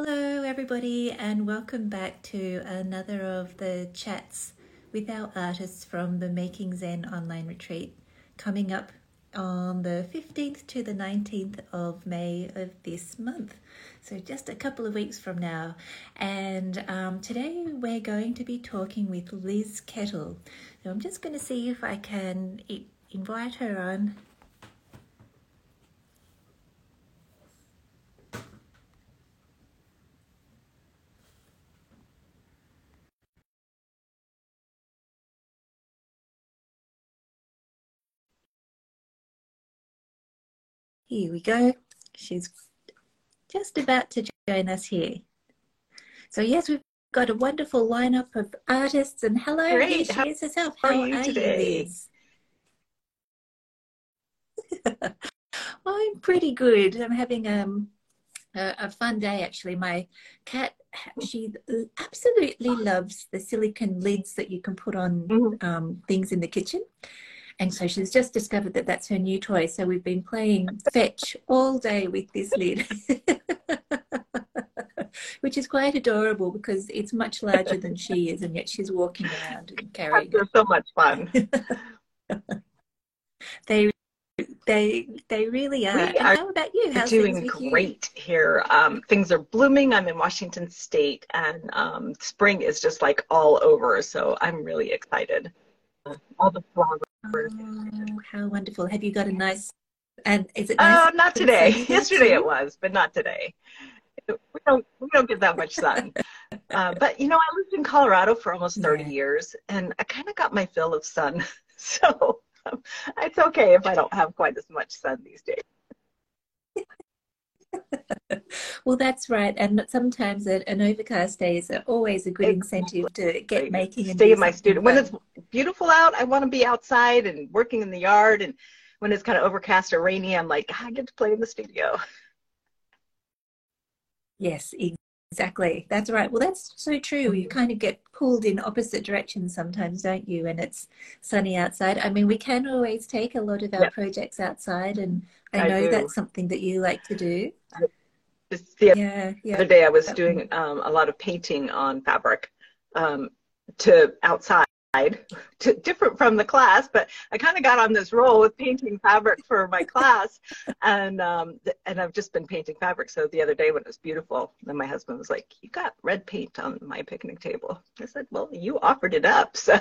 Hello, everybody, and welcome back to another of the chats with our artists from the Making Zen online retreat coming up on the 15th to the 19th of May of this month. So, just a couple of weeks from now. And um, today we're going to be talking with Liz Kettle. So, I'm just going to see if I can invite her on Here we go. She's just about to join us here. So yes, we've got a wonderful lineup of artists and hello, Great. here she How is herself. are How you are today? you? I'm pretty good. I'm having um, a, a fun day actually. My cat, she absolutely loves the silicone lids that you can put on Mhm. um, things in the kitchen. And so she's just discovered that that's her new toy. So we've been playing fetch all day with this lid, which is quite adorable because it's much larger than she is, and yet she's walking around and carrying They're so much fun. They, they, they really are. Are how about you? How's doing with you? great here. Um, things are blooming. I'm in Washington State, and um, spring is just like all over. So I'm really excited. All the flowers. Oh, how wonderful! Have you got a nice? And is it nice? Uh, not today. Yesterday it was, but not today. We don't we don't get that much sun. Uh, but you know, I lived in Colorado for almost 30 Yeah. years, and I kind of got my fill of sun. So um, it's okay if I don't have quite as much sun these days. Well, that's right. And sometimes an overcast day is always a good incentive to get making Stay in my studio. When it's beautiful out, I want to be outside and working in the yard. And when it's kind of overcast or rainy, I'm like, ah, I get to play in the studio. Yes, exactly. That's right. Well, that's so true. You mm-hmm. kind of get pulled in opposite directions sometimes, don't you? And it's sunny outside. I mean, we can always take a lot of our projects outside, and I know that's something that you like to do. Just the Yeah, yeah. other day, I was doing um, a lot of painting on fabric um, to outside. To, different from the class, but I kind of got on this roll with painting fabric for my class, and um, th- and I've just been painting fabric. So the other day when it was beautiful, then my husband was like, "You got red paint on my picnic table." I said, "Well, you offered it up, so."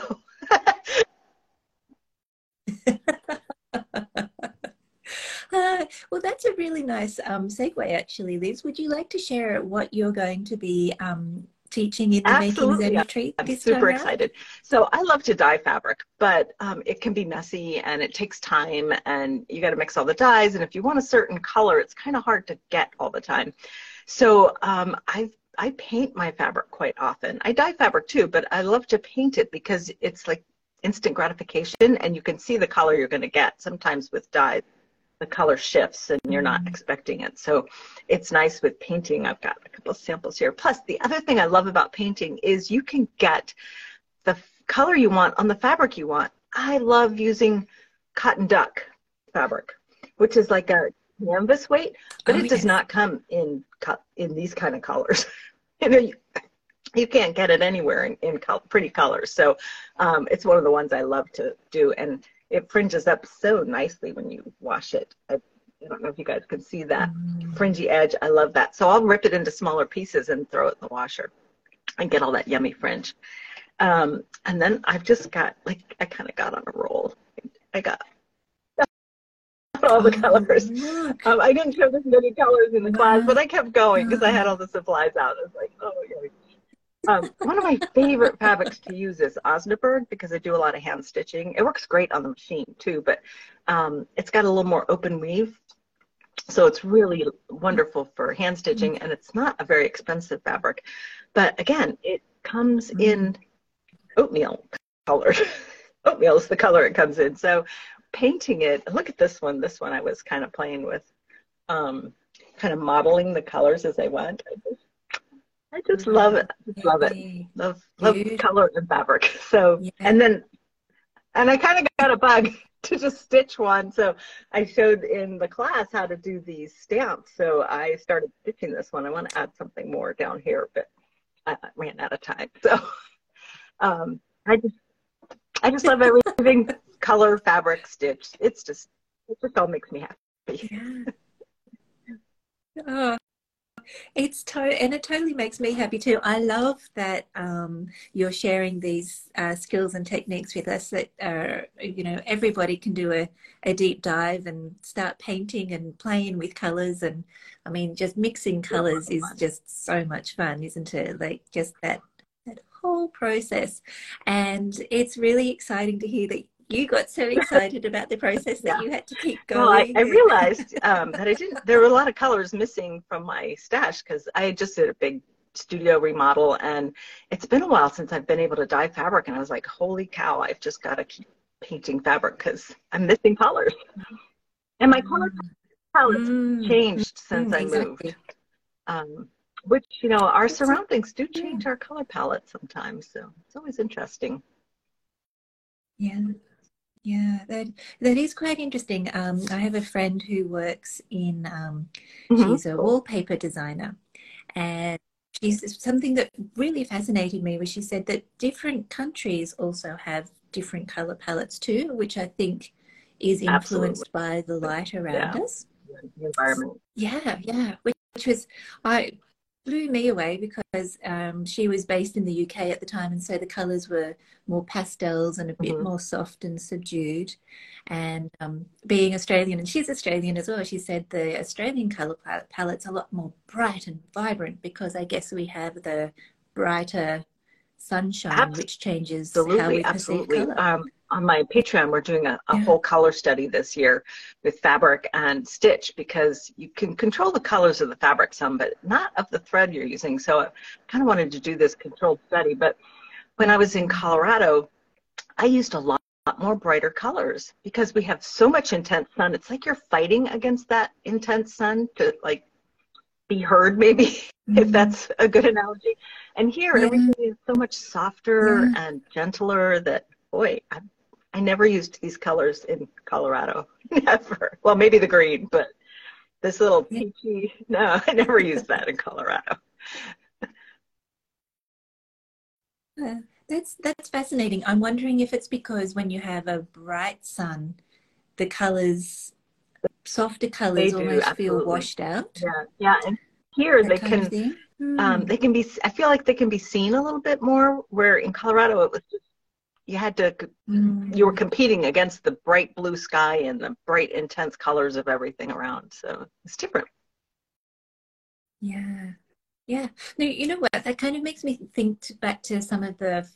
Well, that's a really nice um, segue, actually, Liz. Would you like to share what you're going to be um, teaching in the Making Zen Absolutely. retreat I'm super excited. So I love to dye fabric, but um, it can be messy and it takes time and you got to mix all the dyes. And if you want a certain color, it's kind of hard to get all the time. So um, I I paint my fabric quite often. I dye fabric too, but I love to paint it because it's like instant gratification and you can see the color you're going to get. Sometimes with dyes, the color shifts and you're not Mhm. expecting it. So it's nice with painting. I've got a couple of samples here. Plus, the other thing I love about painting is you can get the color you want on the fabric you want. I love using cotton duck fabric, which is like a canvas weight, but Oh, it does yes. not come in in these kind of colors. you know, you, you can't get it anywhere in, in col- pretty colors. So um, it's one of the ones I love to do, and it fringes up so nicely when you wash it. I, I don't know if you guys can see that Mm. fringy edge. I love that. So I'll rip it into smaller pieces and throw it in the washer and get all that yummy fringe. Um, and then I've just got like I kind of got on a roll. I got all the Oh, colors. Um, I didn't show this many colors in the class, but I kept going because I had all the supplies out. I was like, oh, yeah. Um, one of my favorite fabrics to use is Osnaburg because I do a lot of hand stitching. It works great on the machine too, but um, it's got a little more open weave. So it's really wonderful for hand stitching and it's not a very expensive fabric. But again, it comes in oatmeal colored. oatmeal is the color it comes in. So painting it, look at this one. This one I was kind of playing with, um, kind of modeling the colors as I went. I just, love it. Just love it. Love love Beautiful. color and fabric. So Yeah. and then and I kind of got a bug to just stitch one. So I showed in the class how to do these stamps. So I started stitching this one. I want to add something more down here, but I ran out of time. So um, I just I just love everything color, fabric, stitch. It's just it just all makes me happy. Yeah. Oh, it's to and it totally makes me happy too. I love that um, you're sharing these uh, skills and techniques with us. That are, you know, everybody can do a, a deep dive and start painting and playing with colors. And I mean, just mixing colors is just so much fun, isn't it? Like just that that whole process. And it's really exciting to hear that you got so excited about the process that yeah. you had to keep going. Well, I, I realized um, that I didn't. There were a lot of colors missing from my stash because I just did a big studio remodel, and it's been a while since I've been able to dye fabric, and I was like, "Holy cow! I've just got to keep painting fabric because I'm missing colors." And my color mm. palette mm. changed since mm, I exactly. moved. Um, which you know, our surroundings do change our color palette sometimes, so it's always interesting. Yeah. Yeah, that that is quite interesting. Um, I have a friend who works in. Um, mm-hmm. She's a wallpaper designer, and she's something that really fascinated me was she said that different countries also have different color palettes too, which I think is influenced Absolutely. by the light around yeah. us. The environment. Yeah, yeah. Which, which was I blew me away because um, she was based in the UK at the time, and so the colours were more pastels and a bit mm-hmm. more soft and subdued. And um, being Australian, and she's Australian as well, she said the Australian colour palette's a lot more bright and vibrant because I guess we have the brighter sunshine, absolutely. which changes how we perceive colour. Um, on my Patreon, we're doing a, a yeah. whole color study this year with fabric and stitch because you can control the colors of the fabric some, but not of the thread you're using. So I kind of wanted to do this controlled study. But when I was in Colorado, I used a lot more brighter colors because we have so much intense sun. It's like you're fighting against that intense sun to like be heard, maybe mm-hmm. if that's a good analogy. And here, yeah. everything is so much softer yeah. and gentler that boy, I I never used these colors in Colorado. Never. Well, maybe the green, but this little peachy. No, I never used that in Colorado. Uh, that's that's fascinating. I'm wondering if it's because when you have a bright sun, the colors, softer colors, almost absolutely. feel washed out. Yeah, yeah. And here that they can, um, they can be. I feel like they can be seen a little bit more. Where in Colorado it was just you had to mm. you were competing against the bright blue sky and the bright intense colors of everything around so it's different yeah yeah no you know what that kind of makes me think back to some of the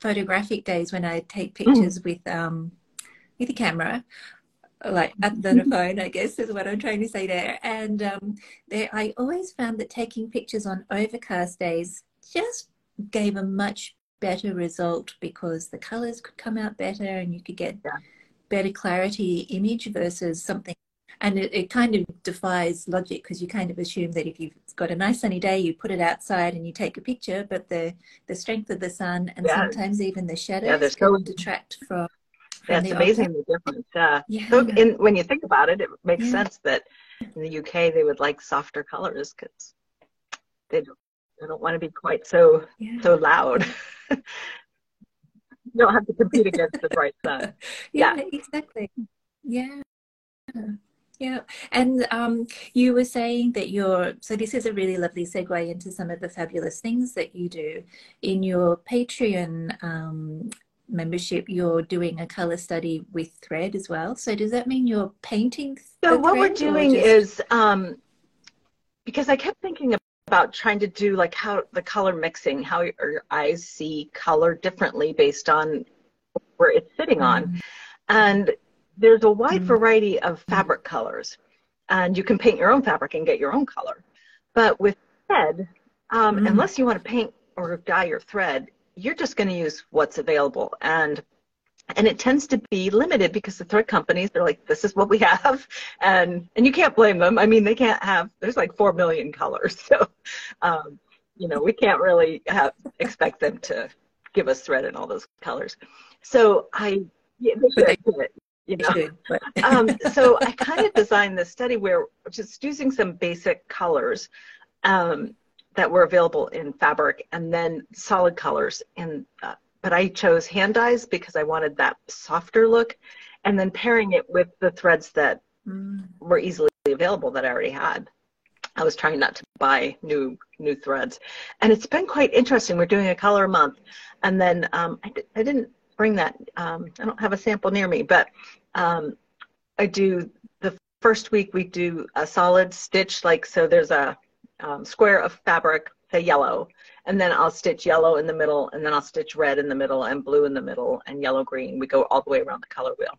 photographic days when i take mm. pictures mm. with um with a camera like other than a phone i guess is what i'm trying to say there and um there i always found that taking pictures on overcast days just gave a much better result because the colors could come out better and you could get yeah. better clarity image versus something and it, it kind of defies logic because you kind of assume that if you've got a nice sunny day you put it outside and you take a picture but the the strength of the sun and yeah. sometimes even the shadows yeah, can detract from, from that's amazing the difference yeah, yeah. so in, when you think about it it makes sense that in the uk they would like softer colors because they don't I don't want to be quite so yeah. so loud. you don't have to compete against the bright sun. yeah, yeah, exactly. Yeah. Yeah, and um, you were saying that you're so this is a really lovely segue into some of the fabulous things that you do in your Patreon um, membership. You're doing a color study with thread as well. So does that mean you're painting? So what we're doing just... is um, because I kept thinking about trying to do like how the color mixing, how your eyes see color differently based on where it's sitting on. Mm-hmm. And there's a wide mm-hmm. variety of fabric colors. And you can paint your own fabric and get your own color. But with thread, um, mm-hmm. unless you want to paint or dye your thread, you're just going to use what's available. And and it tends to be limited because the thread companies they're like this is what we have and and you can't blame them i mean they can't have there's like four million colors so um, you know we can't really have expect them to give us thread in all those colors. So I, yeah, they should, you know. um, so I kind of designed this study where just using some basic colors um, that were available in fabric and then solid colors. And uh, but I chose hand dyes because I wanted that softer look, and then pairing it with the threads that mm. were easily available that I already had. I was trying not to buy new new threads, and it's been quite interesting. We're doing a color a month, and then um, I, I didn't bring that. Um, I don't have a sample near me, but um, I do the first week we do a solid stitch, like so. There's a um, square of fabric, say yellow, and then I'll stitch yellow in the middle, and then I'll stitch red in the middle, and blue in the middle, and yellow green. We go all the way around the color wheel,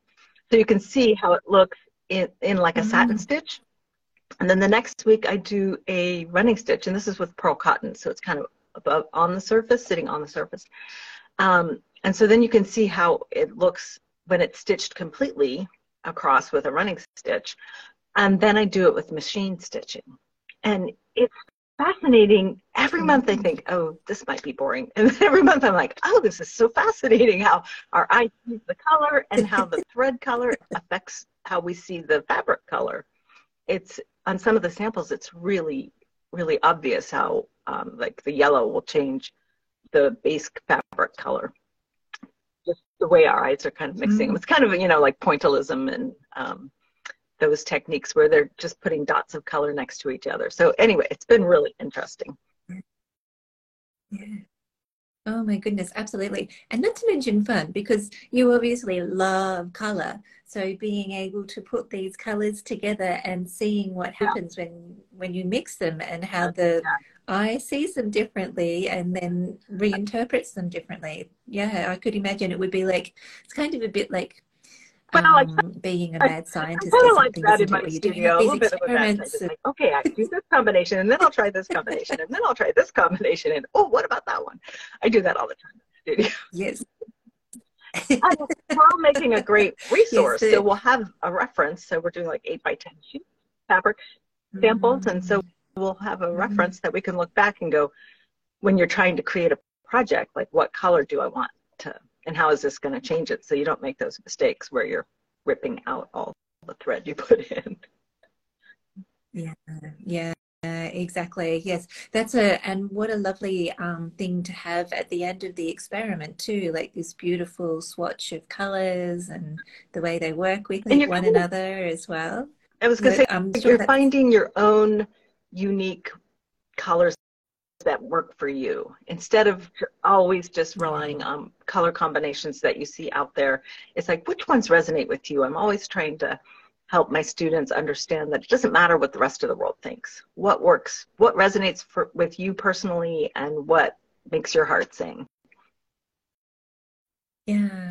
so you can see how it looks in in like a mm-hmm. satin stitch. And then the next week I do a running stitch, and this is with pearl cotton, so it's kind of above on the surface, sitting on the surface. Um, and so then you can see how it looks when it's stitched completely across with a running stitch. And then I do it with machine stitching. And it's fascinating. Every month I think, oh, this might be boring. And every month I'm like, oh, this is so fascinating how our eye sees the color and how the thread color affects how we see the fabric color. It's on some of the samples, it's really, really obvious how um, like the yellow will change the base fabric color. Just the way our eyes are kind of mixing. Mm. It's kind of, you know, like pointillism and um, those techniques where they're just putting dots of color next to each other. So anyway, it's been really interesting. Yeah. Oh my goodness, absolutely. And not to mention fun because you obviously love color. So being able to put these colors together and seeing what happens yeah. when when you mix them and how the yeah. eye sees them differently and then reinterprets them differently. Yeah, I could imagine it would be like it's kind of a bit like um, like, being a mad scientist I, I like that in my studio, doing a little bit of a bad like, okay, I do this combination, and then I'll try this combination, and then I'll try this combination, and oh, what about that one? I do that all the time in the studio. Yes. we're all making a great resource, yes, so we'll have a reference. So we're doing like eight by ten sheet fabric samples, mm-hmm. and so we'll have a mm-hmm. reference that we can look back and go, when you're trying to create a project, like what color do I want to and how is this going to change it so you don't make those mistakes where you're ripping out all the thread you put in? Yeah yeah exactly yes. That's a and what a lovely um, thing to have at the end of the experiment too like this beautiful swatch of colors and the way they work with one another as well. I was going to say I'm sure you're finding your own unique colors that work for you instead of always just relying on color combinations that you see out there. It's like, which ones resonate with you? I'm always trying to help my students understand that it doesn't matter what the rest of the world thinks. What works, what resonates for, with you personally, and what makes your heart sing. Yeah.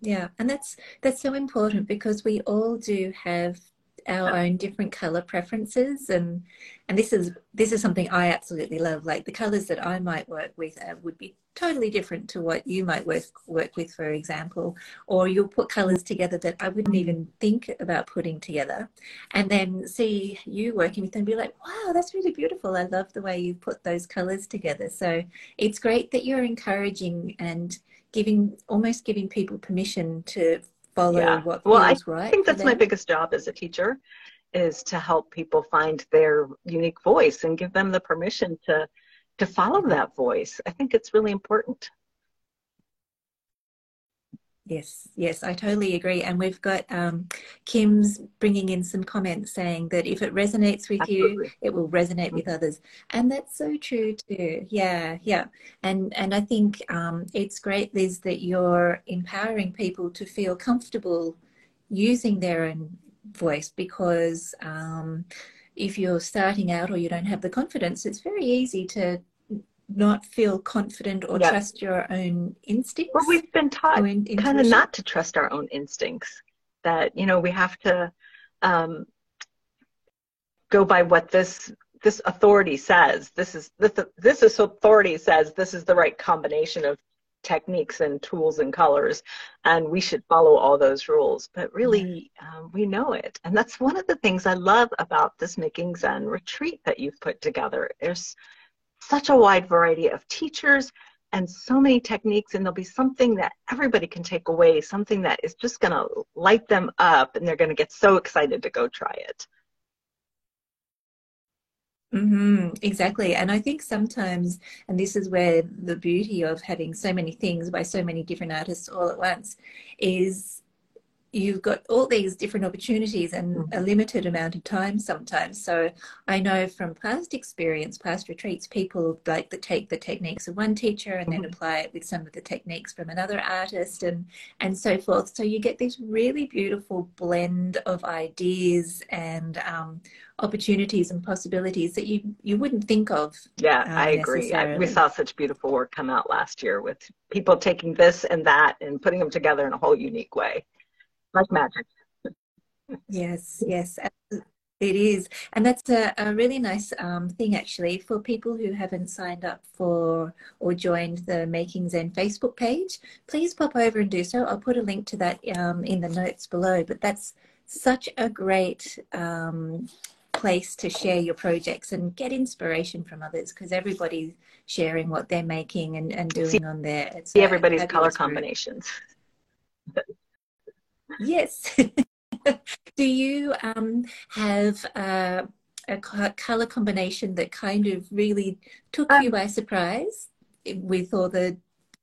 Yeah, and that's that's so important because we all do have our own different color preferences and and this is this is something I absolutely love. Like the colors that I might work with uh, would be totally different to what you might work work with for example or you'll put colors together that I wouldn't even think about putting together and then see you working with them and be like wow that's really beautiful. I love the way you put those colors together. So it's great that you're encouraging and giving almost giving people permission to follow yeah. what well, I right. I think that's my biggest job as a teacher is to help people find their unique voice and give them the permission to to follow that voice. I think it's really important. Yes, yes, I totally agree. And we've got um, Kim's bringing in some comments saying that if it resonates with Absolutely. you, it will resonate with others, and that's so true too. Yeah, yeah. And and I think um, it's great, Liz, that you're empowering people to feel comfortable using their own voice because um, if you're starting out or you don't have the confidence, it's very easy to not feel confident or yep. trust your own instincts? Well, we've been taught kind of not to trust our own instincts. That you know we have to um, go by what this this authority says. This is this this is authority says this is the right combination of techniques and tools and colors, and we should follow all those rules. But really, um, we know it, and that's one of the things I love about this Making Zen retreat that you've put together. There's such a wide variety of teachers and so many techniques and there'll be something that everybody can take away something that is just going to light them up and they're going to get so excited to go try it Mm-hmm, exactly. And I think sometimes, and this is where the beauty of having so many things by so many different artists all at once is you've got all these different opportunities and mm. a limited amount of time sometimes. So I know from past experience, past retreats, people like to take the techniques of one teacher and then mm-hmm. apply it with some of the techniques from another artist and and so forth. So you get this really beautiful blend of ideas and um, opportunities and possibilities that you you wouldn't think of. Yeah, uh, I agree. I, we saw such beautiful work come out last year with people taking this and that and putting them together in a whole unique way like magic. yes, yes, it is. And that's a, a really nice um, thing, actually, for people who haven't signed up for or joined the Making Zen Facebook page. Please pop over and do so. I'll put a link to that um, in the notes below. But that's such a great um, place to share your projects and get inspiration from others because everybody's sharing what they're making and, and doing see, on there. It's see everybody's color combinations. Yes. Do you um, have uh, a color combination that kind of really took um, you by surprise with all the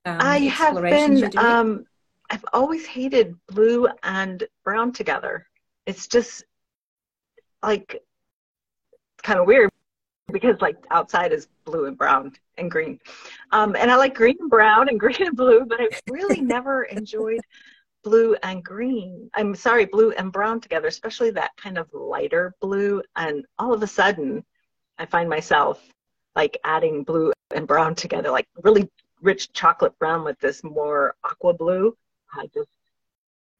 um, I have been. Um, I've always hated blue and brown together. It's just like kind of weird because like outside is blue and brown and green. Um, and I like green and brown and green and blue, but I really never enjoyed blue and green. I'm sorry, blue and brown together, especially that kind of lighter blue. And all of a sudden, I find myself like adding blue and brown together, like really rich chocolate brown with this more aqua blue. I just,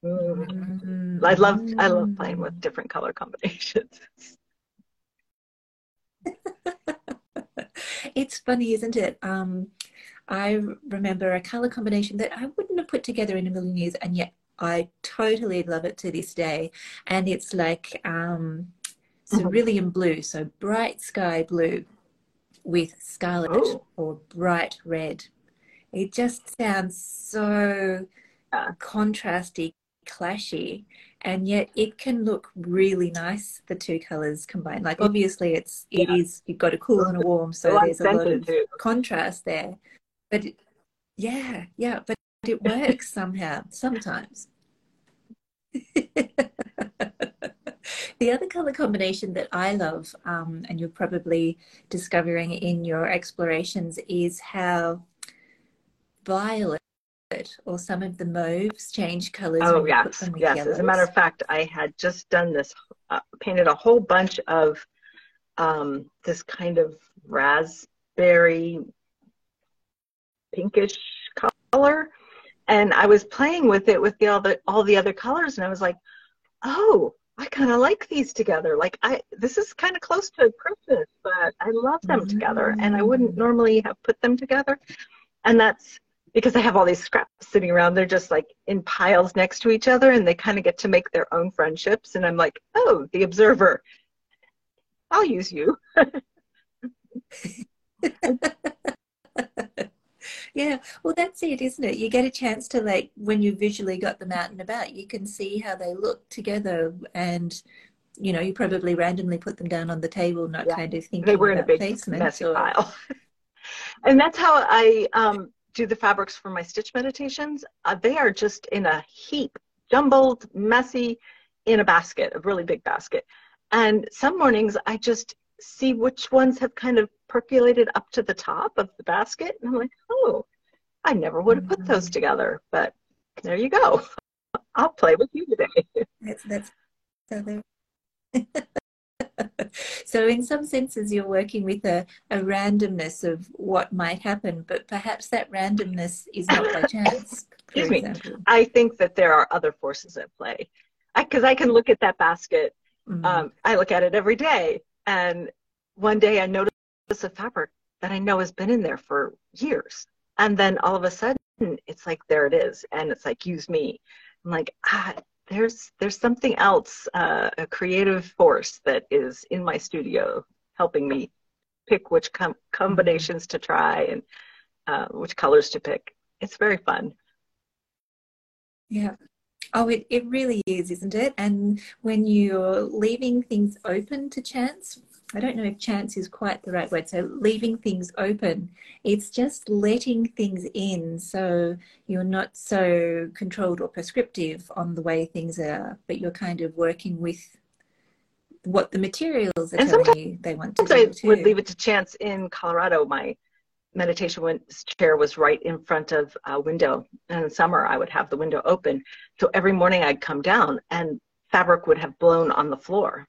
mm. I love, I love playing with different color combinations. it's funny, isn't it? Um, I remember a color combination that I wouldn't have put together in a million years, and yet I totally love it to this day. And it's like um, cerulean blue, so bright sky blue with scarlet oh. or bright red. It just sounds so contrasty, clashy, and yet it can look really nice. The two colors combined, like obviously it's it yeah. is you've got a cool and a warm, so there's a lot of contrast there. But yeah, yeah, but it works somehow, sometimes. the other color combination that I love, um, and you're probably discovering in your explorations, is how violet or some of the mauves change colors. Oh, yes. yes. Yellows. As a matter of fact, I had just done this, uh, painted a whole bunch of um, this kind of raspberry pinkish color and I was playing with it with the, all the all the other colors and I was like, "Oh, I kind of like these together. Like I this is kind of close to Christmas, but I love them mm-hmm. together and I wouldn't normally have put them together." And that's because I have all these scraps sitting around. They're just like in piles next to each other and they kind of get to make their own friendships and I'm like, "Oh, the observer. I'll use you." yeah. Well that's it isn't it? You get a chance to like when you visually got them out and about you can see how they look together and you know you probably randomly put them down on the table not yeah. kind of thinking they were in a big messy or... pile. And that's how i um, do the fabrics for my stitch meditations. Uh, they are just in a heap jumbled messy in a basket a really big basket. And some mornings i just see which ones have kind of percolated up to the top of the basket. And I'm like, oh, I never would have put those mm-hmm. together, but there you go. I'll play with you today. That's, that's so so in some senses you're working with a, a randomness of what might happen but perhaps that randomness is not by chance excuse me i think that there are other forces at play because I, I, can look at that basket mm-hmm. um, i look at it every day and one day I noticed a fabric that I know has been in there for years. And then all of a sudden it's like there it is. And it's like use me. I'm like, ah, there's there's something else, uh, a creative force that is in my studio helping me pick which com- combinations to try and uh, which colors to pick. It's very fun. Yeah. Oh, it, it really is, isn't it? And when you're leaving things open to chance, I don't know if chance is quite the right word. So leaving things open, it's just letting things in. So you're not so controlled or prescriptive on the way things are, but you're kind of working with what the materials are and telling you they want to do. I would leave it to chance in Colorado. My meditation chair was right in front of a window. And in summer, I would have the window open. So every morning I'd come down and fabric would have blown on the floor.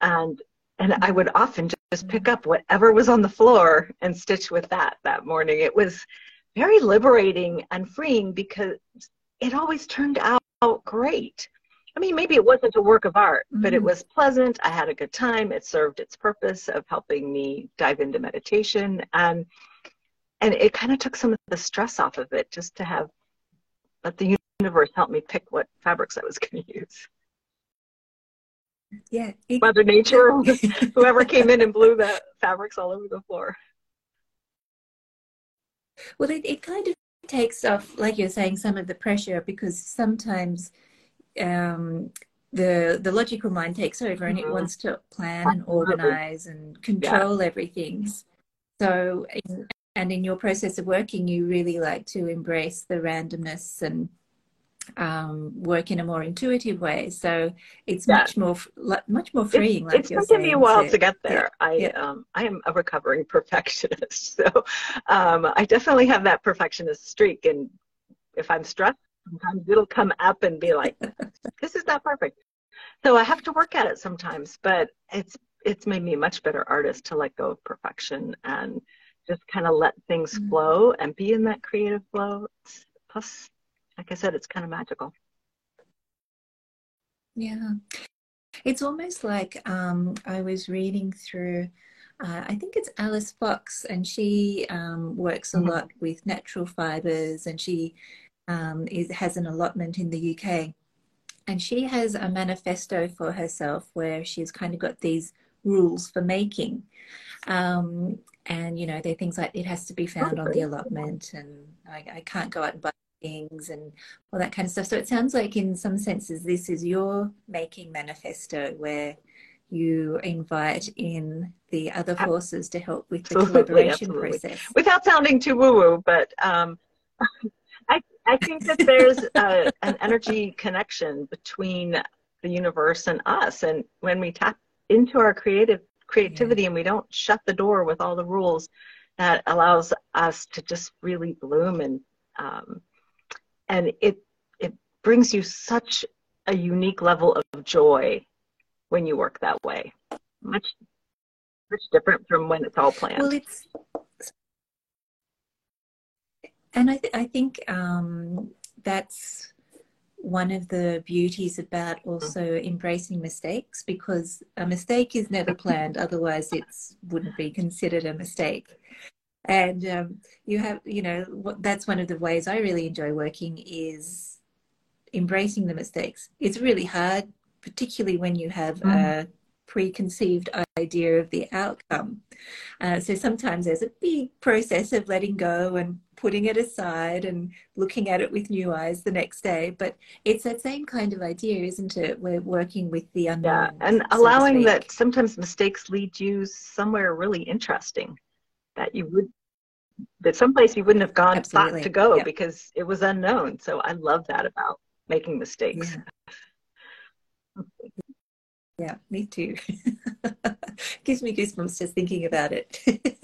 And and I would often just pick up whatever was on the floor and stitch with that that morning. It was very liberating and freeing because it always turned out great. I mean, maybe it wasn't a work of art, mm-hmm. but it mm-hmm. was pleasant. I had a good time. It served its purpose of helping me dive into meditation. And and it kind of took some of the stress off of it just to have let the universe help me pick what fabrics I was going to use. Yeah. It, Mother Nature, whoever came in and blew the fabrics all over the floor. Well, it, it kind of takes off, like you're saying, some of the pressure because sometimes um, the the logical mind takes over and mm-hmm. it wants to plan and organize and control yeah. everything. So, in, and in your process of working, you really like to embrace the randomness and um, work in a more intuitive way. So it's yeah. much more much more freeing. It's, like it's taken me a while to, to get there. Yeah. I yeah. Um, I am a recovering perfectionist, so um, I definitely have that perfectionist streak. And if I'm stressed, sometimes it'll come up and be like, "This is not perfect." So I have to work at it sometimes, but it's it's made me a much better artist to let go of perfection and just kind of let things mm-hmm. flow and be in that creative flow. Plus, like I said, it's kind of magical. Yeah. It's almost like um, I was reading through, uh, I think it's Alice Fox, and she um, works a mm-hmm. lot with natural fibers and she um, is, has an allotment in the UK. And she has a manifesto for herself where she's kind of got these rules for making. Um, and, you know, they're things like it has to be found on the allotment and I, I can't go out and buy things and all that kind of stuff. So it sounds like, in some senses, this is your making manifesto where you invite in the other forces to help with the collaboration absolutely. process. Without sounding too woo woo, but um, I, I think that there's a, an energy connection between the universe and us. And when we tap into our creative creativity yeah. and we don't shut the door with all the rules, that allows us to just really bloom and um, and it it brings you such a unique level of joy when you work that way. Much much different from when it's all planned. Well it's and i, th- I think um, that's one of the beauties about also mm-hmm. embracing mistakes because a mistake is never planned. Otherwise it wouldn't be considered a mistake and um, you have you know that's one of the ways i really enjoy working is embracing the mistakes. It's really hard particularly when you have mm. a preconceived idea of the outcome. Uh, so sometimes there's a big process of letting go and putting it aside and looking at it with new eyes the next day but it's that same kind of idea isn't it? We're working with the unknown yeah and allowing that sometimes mistakes lead you somewhere really interesting that you would that someplace you wouldn't have gone Absolutely. thought to go yeah. because it was unknown. So I love that about making mistakes. Yeah, yeah me too. Gives me goosebumps just thinking about it.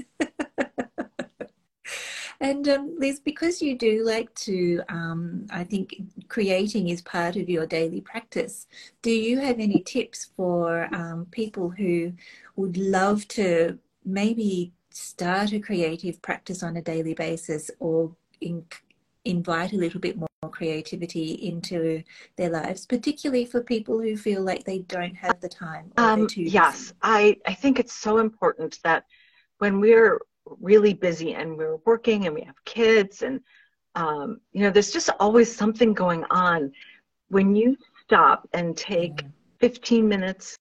and um, Liz, because you do like to, um, I think creating is part of your daily practice. Do you have any tips for um, people who would love to maybe start a creative practice on a daily basis or in, invite a little bit more creativity into their lives, particularly for people who feel like they don't have the time. Um, yes, I, I think it's so important that when we're really busy and we're working and we have kids and um, you know there's just always something going on when you stop and take 15 minutes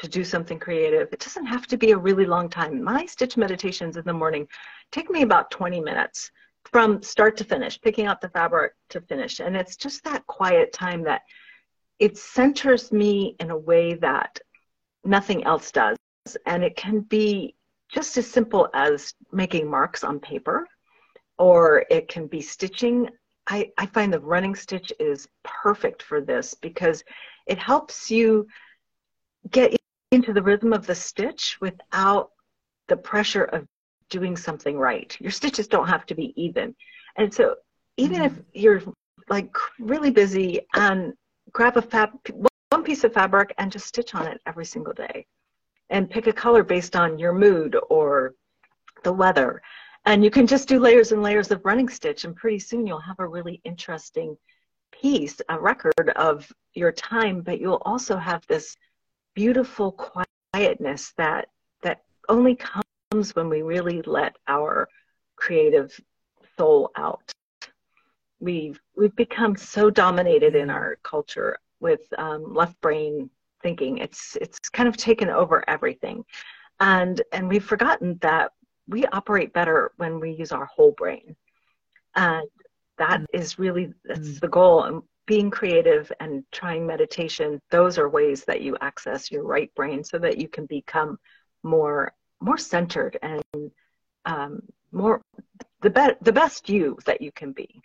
to do something creative, it doesn't have to be a really long time. My stitch meditations in the morning take me about 20 minutes from start to finish, picking out the fabric to finish. And it's just that quiet time that it centers me in a way that nothing else does. And it can be just as simple as making marks on paper, or it can be stitching. I, I find the running stitch is perfect for this because it helps you get into the rhythm of the stitch without the pressure of doing something right. Your stitches don't have to be even. And so even mm-hmm. if you're like really busy and grab a fab one piece of fabric and just stitch on it every single day and pick a color based on your mood or the weather. And you can just do layers and layers of running stitch and pretty soon you'll have a really interesting piece, a record of your time, but you'll also have this beautiful quietness that that only comes when we really let our creative soul out. We've we've become so dominated in our culture with um, left brain thinking. It's it's kind of taken over everything, and and we've forgotten that we operate better when we use our whole brain, and that is really that's mm. the goal. And being creative and trying meditation, those are ways that you access your right brain so that you can become more more centered and um, more the be- the best you that you can be.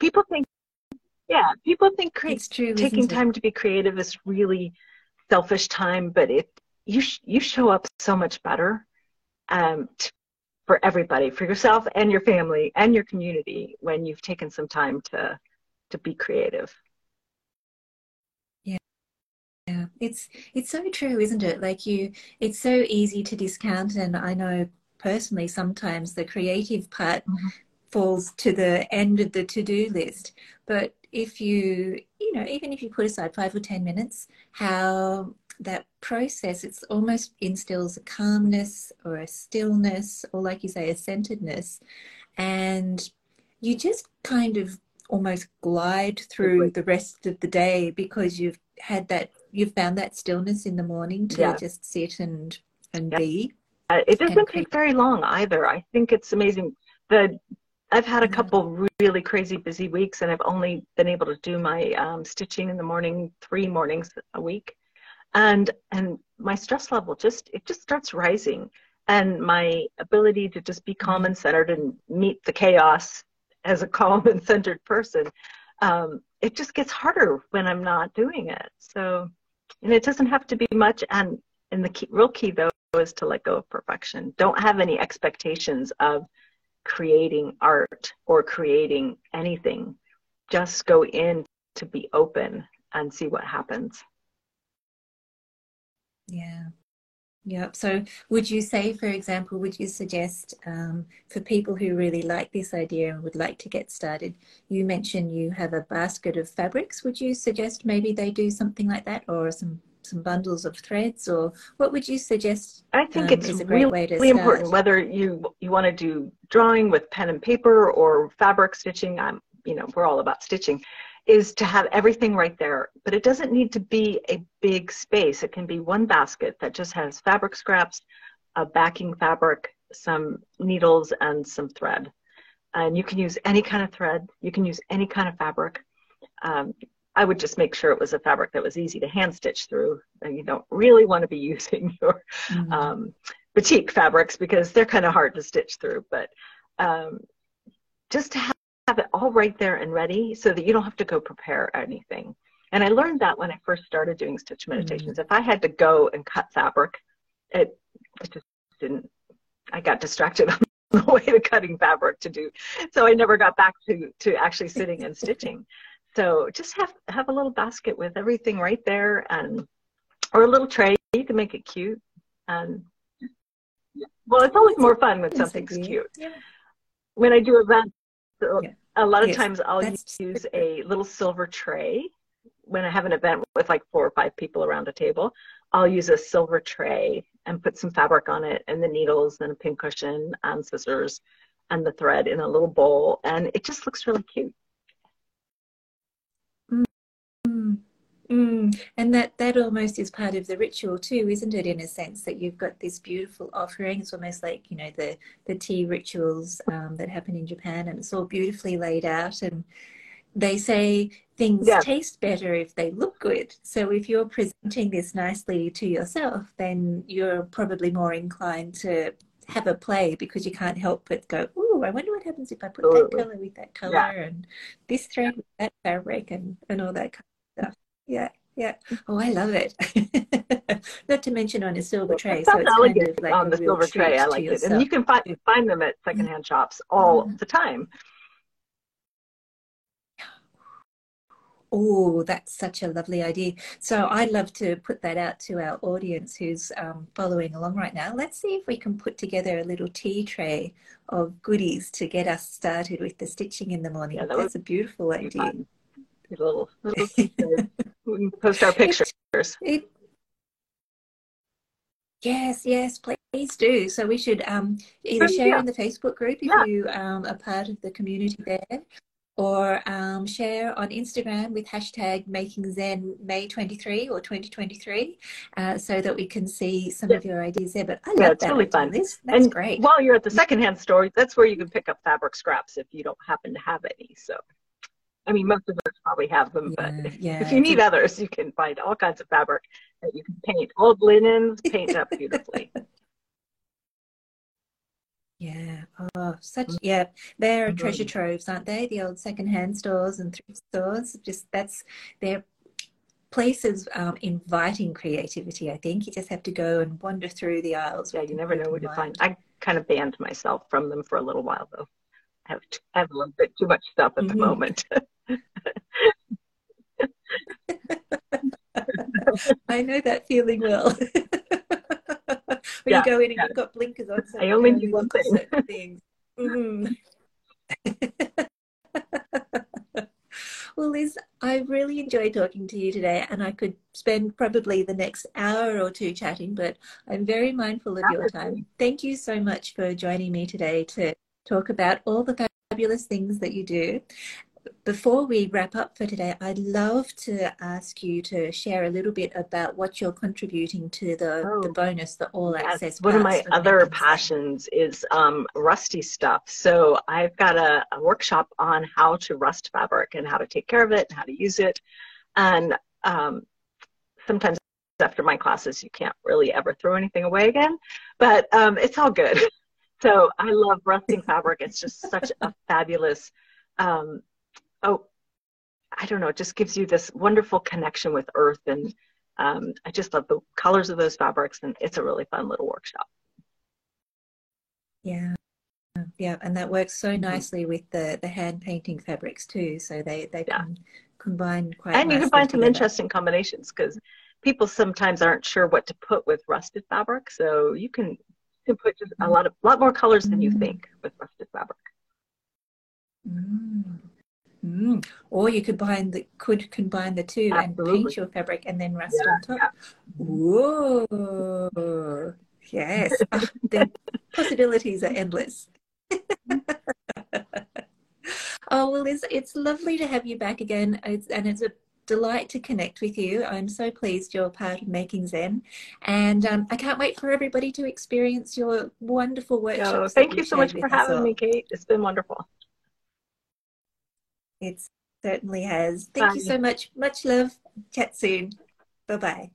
People think, yeah, people think cre- true, taking time to be creative is really selfish time, but it you sh- you show up so much better um, t- for everybody, for yourself and your family and your community when you've taken some time to to be creative. Yeah. Yeah, it's it's so true, isn't it? Like you it's so easy to discount and I know personally sometimes the creative part mm-hmm. falls to the end of the to-do list. But if you, you know, even if you put aside 5 or 10 minutes, how that process it's almost instills a calmness or a stillness or like you say a centeredness and you just kind of almost glide through the rest of the day because you've had that you've found that stillness in the morning to yeah. just sit and and yeah. be. Uh, it doesn't take very long either. I think it's amazing. The i've had a couple really crazy busy weeks and i've only been able to do my um, stitching in the morning three mornings a week. And and my stress level just it just starts rising and my ability to just be calm and centered and meet the chaos as a calm and centered person, um, it just gets harder when I'm not doing it. So, and it doesn't have to be much. And and the key, real key though is to let go of perfection. Don't have any expectations of creating art or creating anything. Just go in to be open and see what happens. Yeah, Yep. So, would you say, for example, would you suggest um, for people who really like this idea and would like to get started? You mentioned you have a basket of fabrics. Would you suggest maybe they do something like that, or some some bundles of threads, or what would you suggest? I think um, it's a great really, really important whether you you want to do drawing with pen and paper or fabric stitching. I'm you know we're all about stitching is to have everything right there. But it doesn't need to be a big space. It can be one basket that just has fabric scraps, a backing fabric, some needles, and some thread. And you can use any kind of thread. You can use any kind of fabric. Um, I would just make sure it was a fabric that was easy to hand stitch through. And you don't really want to be using your mm-hmm. um, batik fabrics because they're kind of hard to stitch through. But um, just to have have it all right there and ready so that you don't have to go prepare anything. And I learned that when I first started doing stitch meditations. Mm-hmm. If I had to go and cut fabric, it, it just didn't, I got distracted on the way to cutting fabric to do. So I never got back to, to actually sitting and stitching. So just have, have a little basket with everything right there and, or a little tray. You can make it cute. And well, it's always more fun when something's cute. Yeah. When I do events, so yeah. a lot of yes, times I'll use a little silver tray when I have an event with like four or five people around a table. I'll use a silver tray and put some fabric on it and the needles and a pincushion and scissors and the thread in a little bowl and it just looks really cute. Mm, and that that almost is part of the ritual too, isn't it? In a sense that you've got this beautiful offering. It's almost like you know the the tea rituals um, that happen in Japan, and it's all beautifully laid out. And they say things Yeah, taste better if they look good. So if you're presenting this nicely to yourself, then you're probably more inclined to have a play because you can't help but go, "Ooh, I wonder what happens if I put that color with that color Yeah. and this thread with that fabric and and all that kind of stuff." Yeah, yeah. Oh, I love it. Not to mention on a silver tray, so it's kind of like on the silver tray. I like it. And you can find find them at secondhand shops all Mm. the time. Oh, that's such a lovely idea. So I'd love to put that out to our audience who's um, following along right now. Let's see if we can put together a little tea tray of goodies to get us started with the stitching in the Yeah, morning. that That's a beautiful idea. fun. Little. We can post our pictures. It's it yes, yes, please do. So we should um either share idea. in the Facebook group if Yeah. you um are part of the community there, or um share on Instagram with hashtag making Zen May 23 or 2023, uh, so that we can see some Yeah, of your ideas there. But I yeah, love it's that really fun. Liz. That's And great. while you're at the secondhand store, that's where you can pick up fabric scraps if you don't happen to have any. So, I mean, most of us probably have them, but Yeah, if you need others, you can find all kinds of fabric that you can paint. Old linens paint up beautifully. Yeah. Oh, such, yeah. They're treasure Mhm. troves, aren't they? The old secondhand stores and thrift stores. Just that's they're places um, inviting creativity, I think. You just have to go and wander through the aisles Yeah, you never know what to find. I kind of banned myself from them for a little while, though. I have, I have a little bit too much stuff at the hmm moment. I know that feeling well. When you go in and yeah. you've got blinkers on, so I only need one thing. certain things. Mhm. Well, Liz, I really enjoyed talking to you today, and I could spend probably the next hour or two chatting, but I'm very mindful of your time. Thank you so much for joining me today to talk about all the fabulous things that you do. Before we wrap up for today, I'd love to ask you to share a little bit about what you're contributing to the, the Oh, bonus, the all yes. access One of my other passions is um, rusty stuff. So I've got a, a workshop on how to rust fabric and how to take care of it and how to use it. And um, sometimes after my classes, you can't really ever throw anything away again, but um, it's all good. So I love rusting fabric. It's just such a fabulous, um, oh, I don't know, it just gives you this wonderful connection with earth. And um, I just love the colors of those fabrics. And it's a really fun little workshop. Yeah. Yeah, and that works so Mhm. nicely with the the hand painting fabrics too, so they they Yeah. can combine quite And you can find some together. interesting combinations because people sometimes aren't sure what to put with rusted fabric. So you can, you can put just a lot of lot more colors than you Mm, think with rusted fabric. mm, mm. Or you could combine the could combine the two and paint your fabric and then rust Yeah, on top. yeah. Whoa, yes. The possibilities are endless. Oh, well, it's, it's lovely to have you back again. It's, and it's a delight to connect with you. I'm so pleased you're part of Making Zen. And um, I can't wait for everybody to experience your wonderful workshops that thank you you've so much for having me. Kate. It's been wonderful. It certainly has. Thank you so much. Much love. Chat soon. Bye bye.